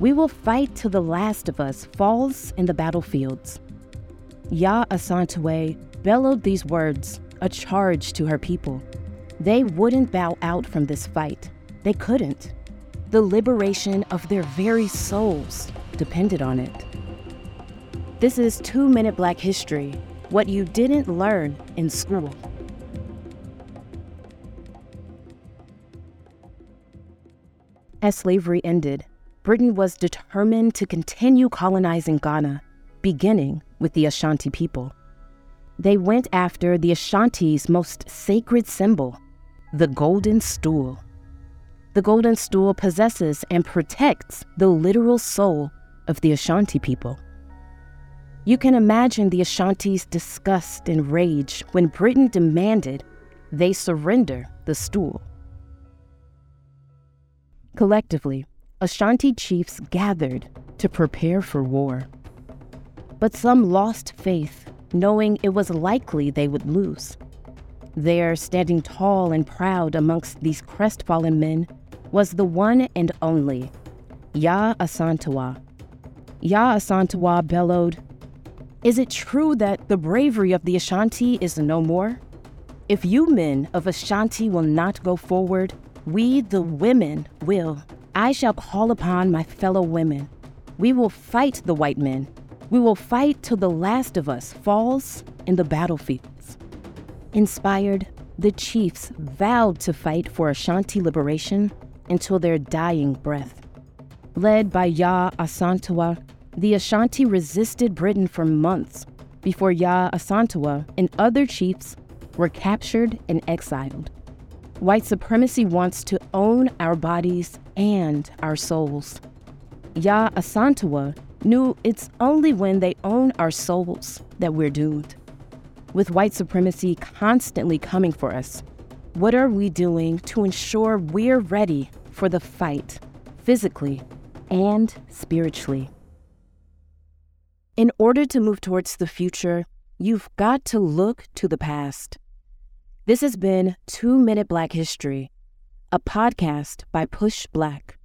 We will fight till the last of us falls in the battlefields. Yaa Asantewaa bellowed these words, a charge to her people. They wouldn't bow out from this fight. They couldn't. The liberation of their very souls depended on it. This is Two Minute Black History What You Didn't Learn in School. As slavery ended, Britain was determined to continue colonizing Ghana, beginning with the Ashanti people. They went after the Ashanti's most sacred symbol, the golden stool. The golden stool possesses and protects the literal soul of the Ashanti people. You can imagine the Ashanti's disgust and rage when Britain demanded they surrender the stool. Collectively, Ashanti chiefs gathered to prepare for war. But some lost faith, knowing it was likely they would lose. There, standing tall and proud amongst these crestfallen men, was the one and only Yaa Asantewaa. Yaa Asantewaa bellowed, Is it true that the bravery of the Ashanti is no more? If you men of Ashanti will not go forward, we, the women, will. I shall call upon my fellow women. We will fight the white men. We will fight till the last of us falls in the battlefields. Inspired, the chiefs vowed to fight for Ashanti liberation until their dying breath. Led by Yaa Asantewaa, the Ashanti resisted Britain for months before Yaa Asantewaa and other chiefs were captured and exiled. White supremacy wants to own our bodies and our souls. Yaa Asantewaa knew it's only when they own our souls that we're doomed. With white supremacy constantly coming for us, what are we doing to ensure we're ready for the fight, physically and spiritually? In order to move towards the future, you've got to look to the past. This has been Two Minute Black History, a podcast by PushBlack.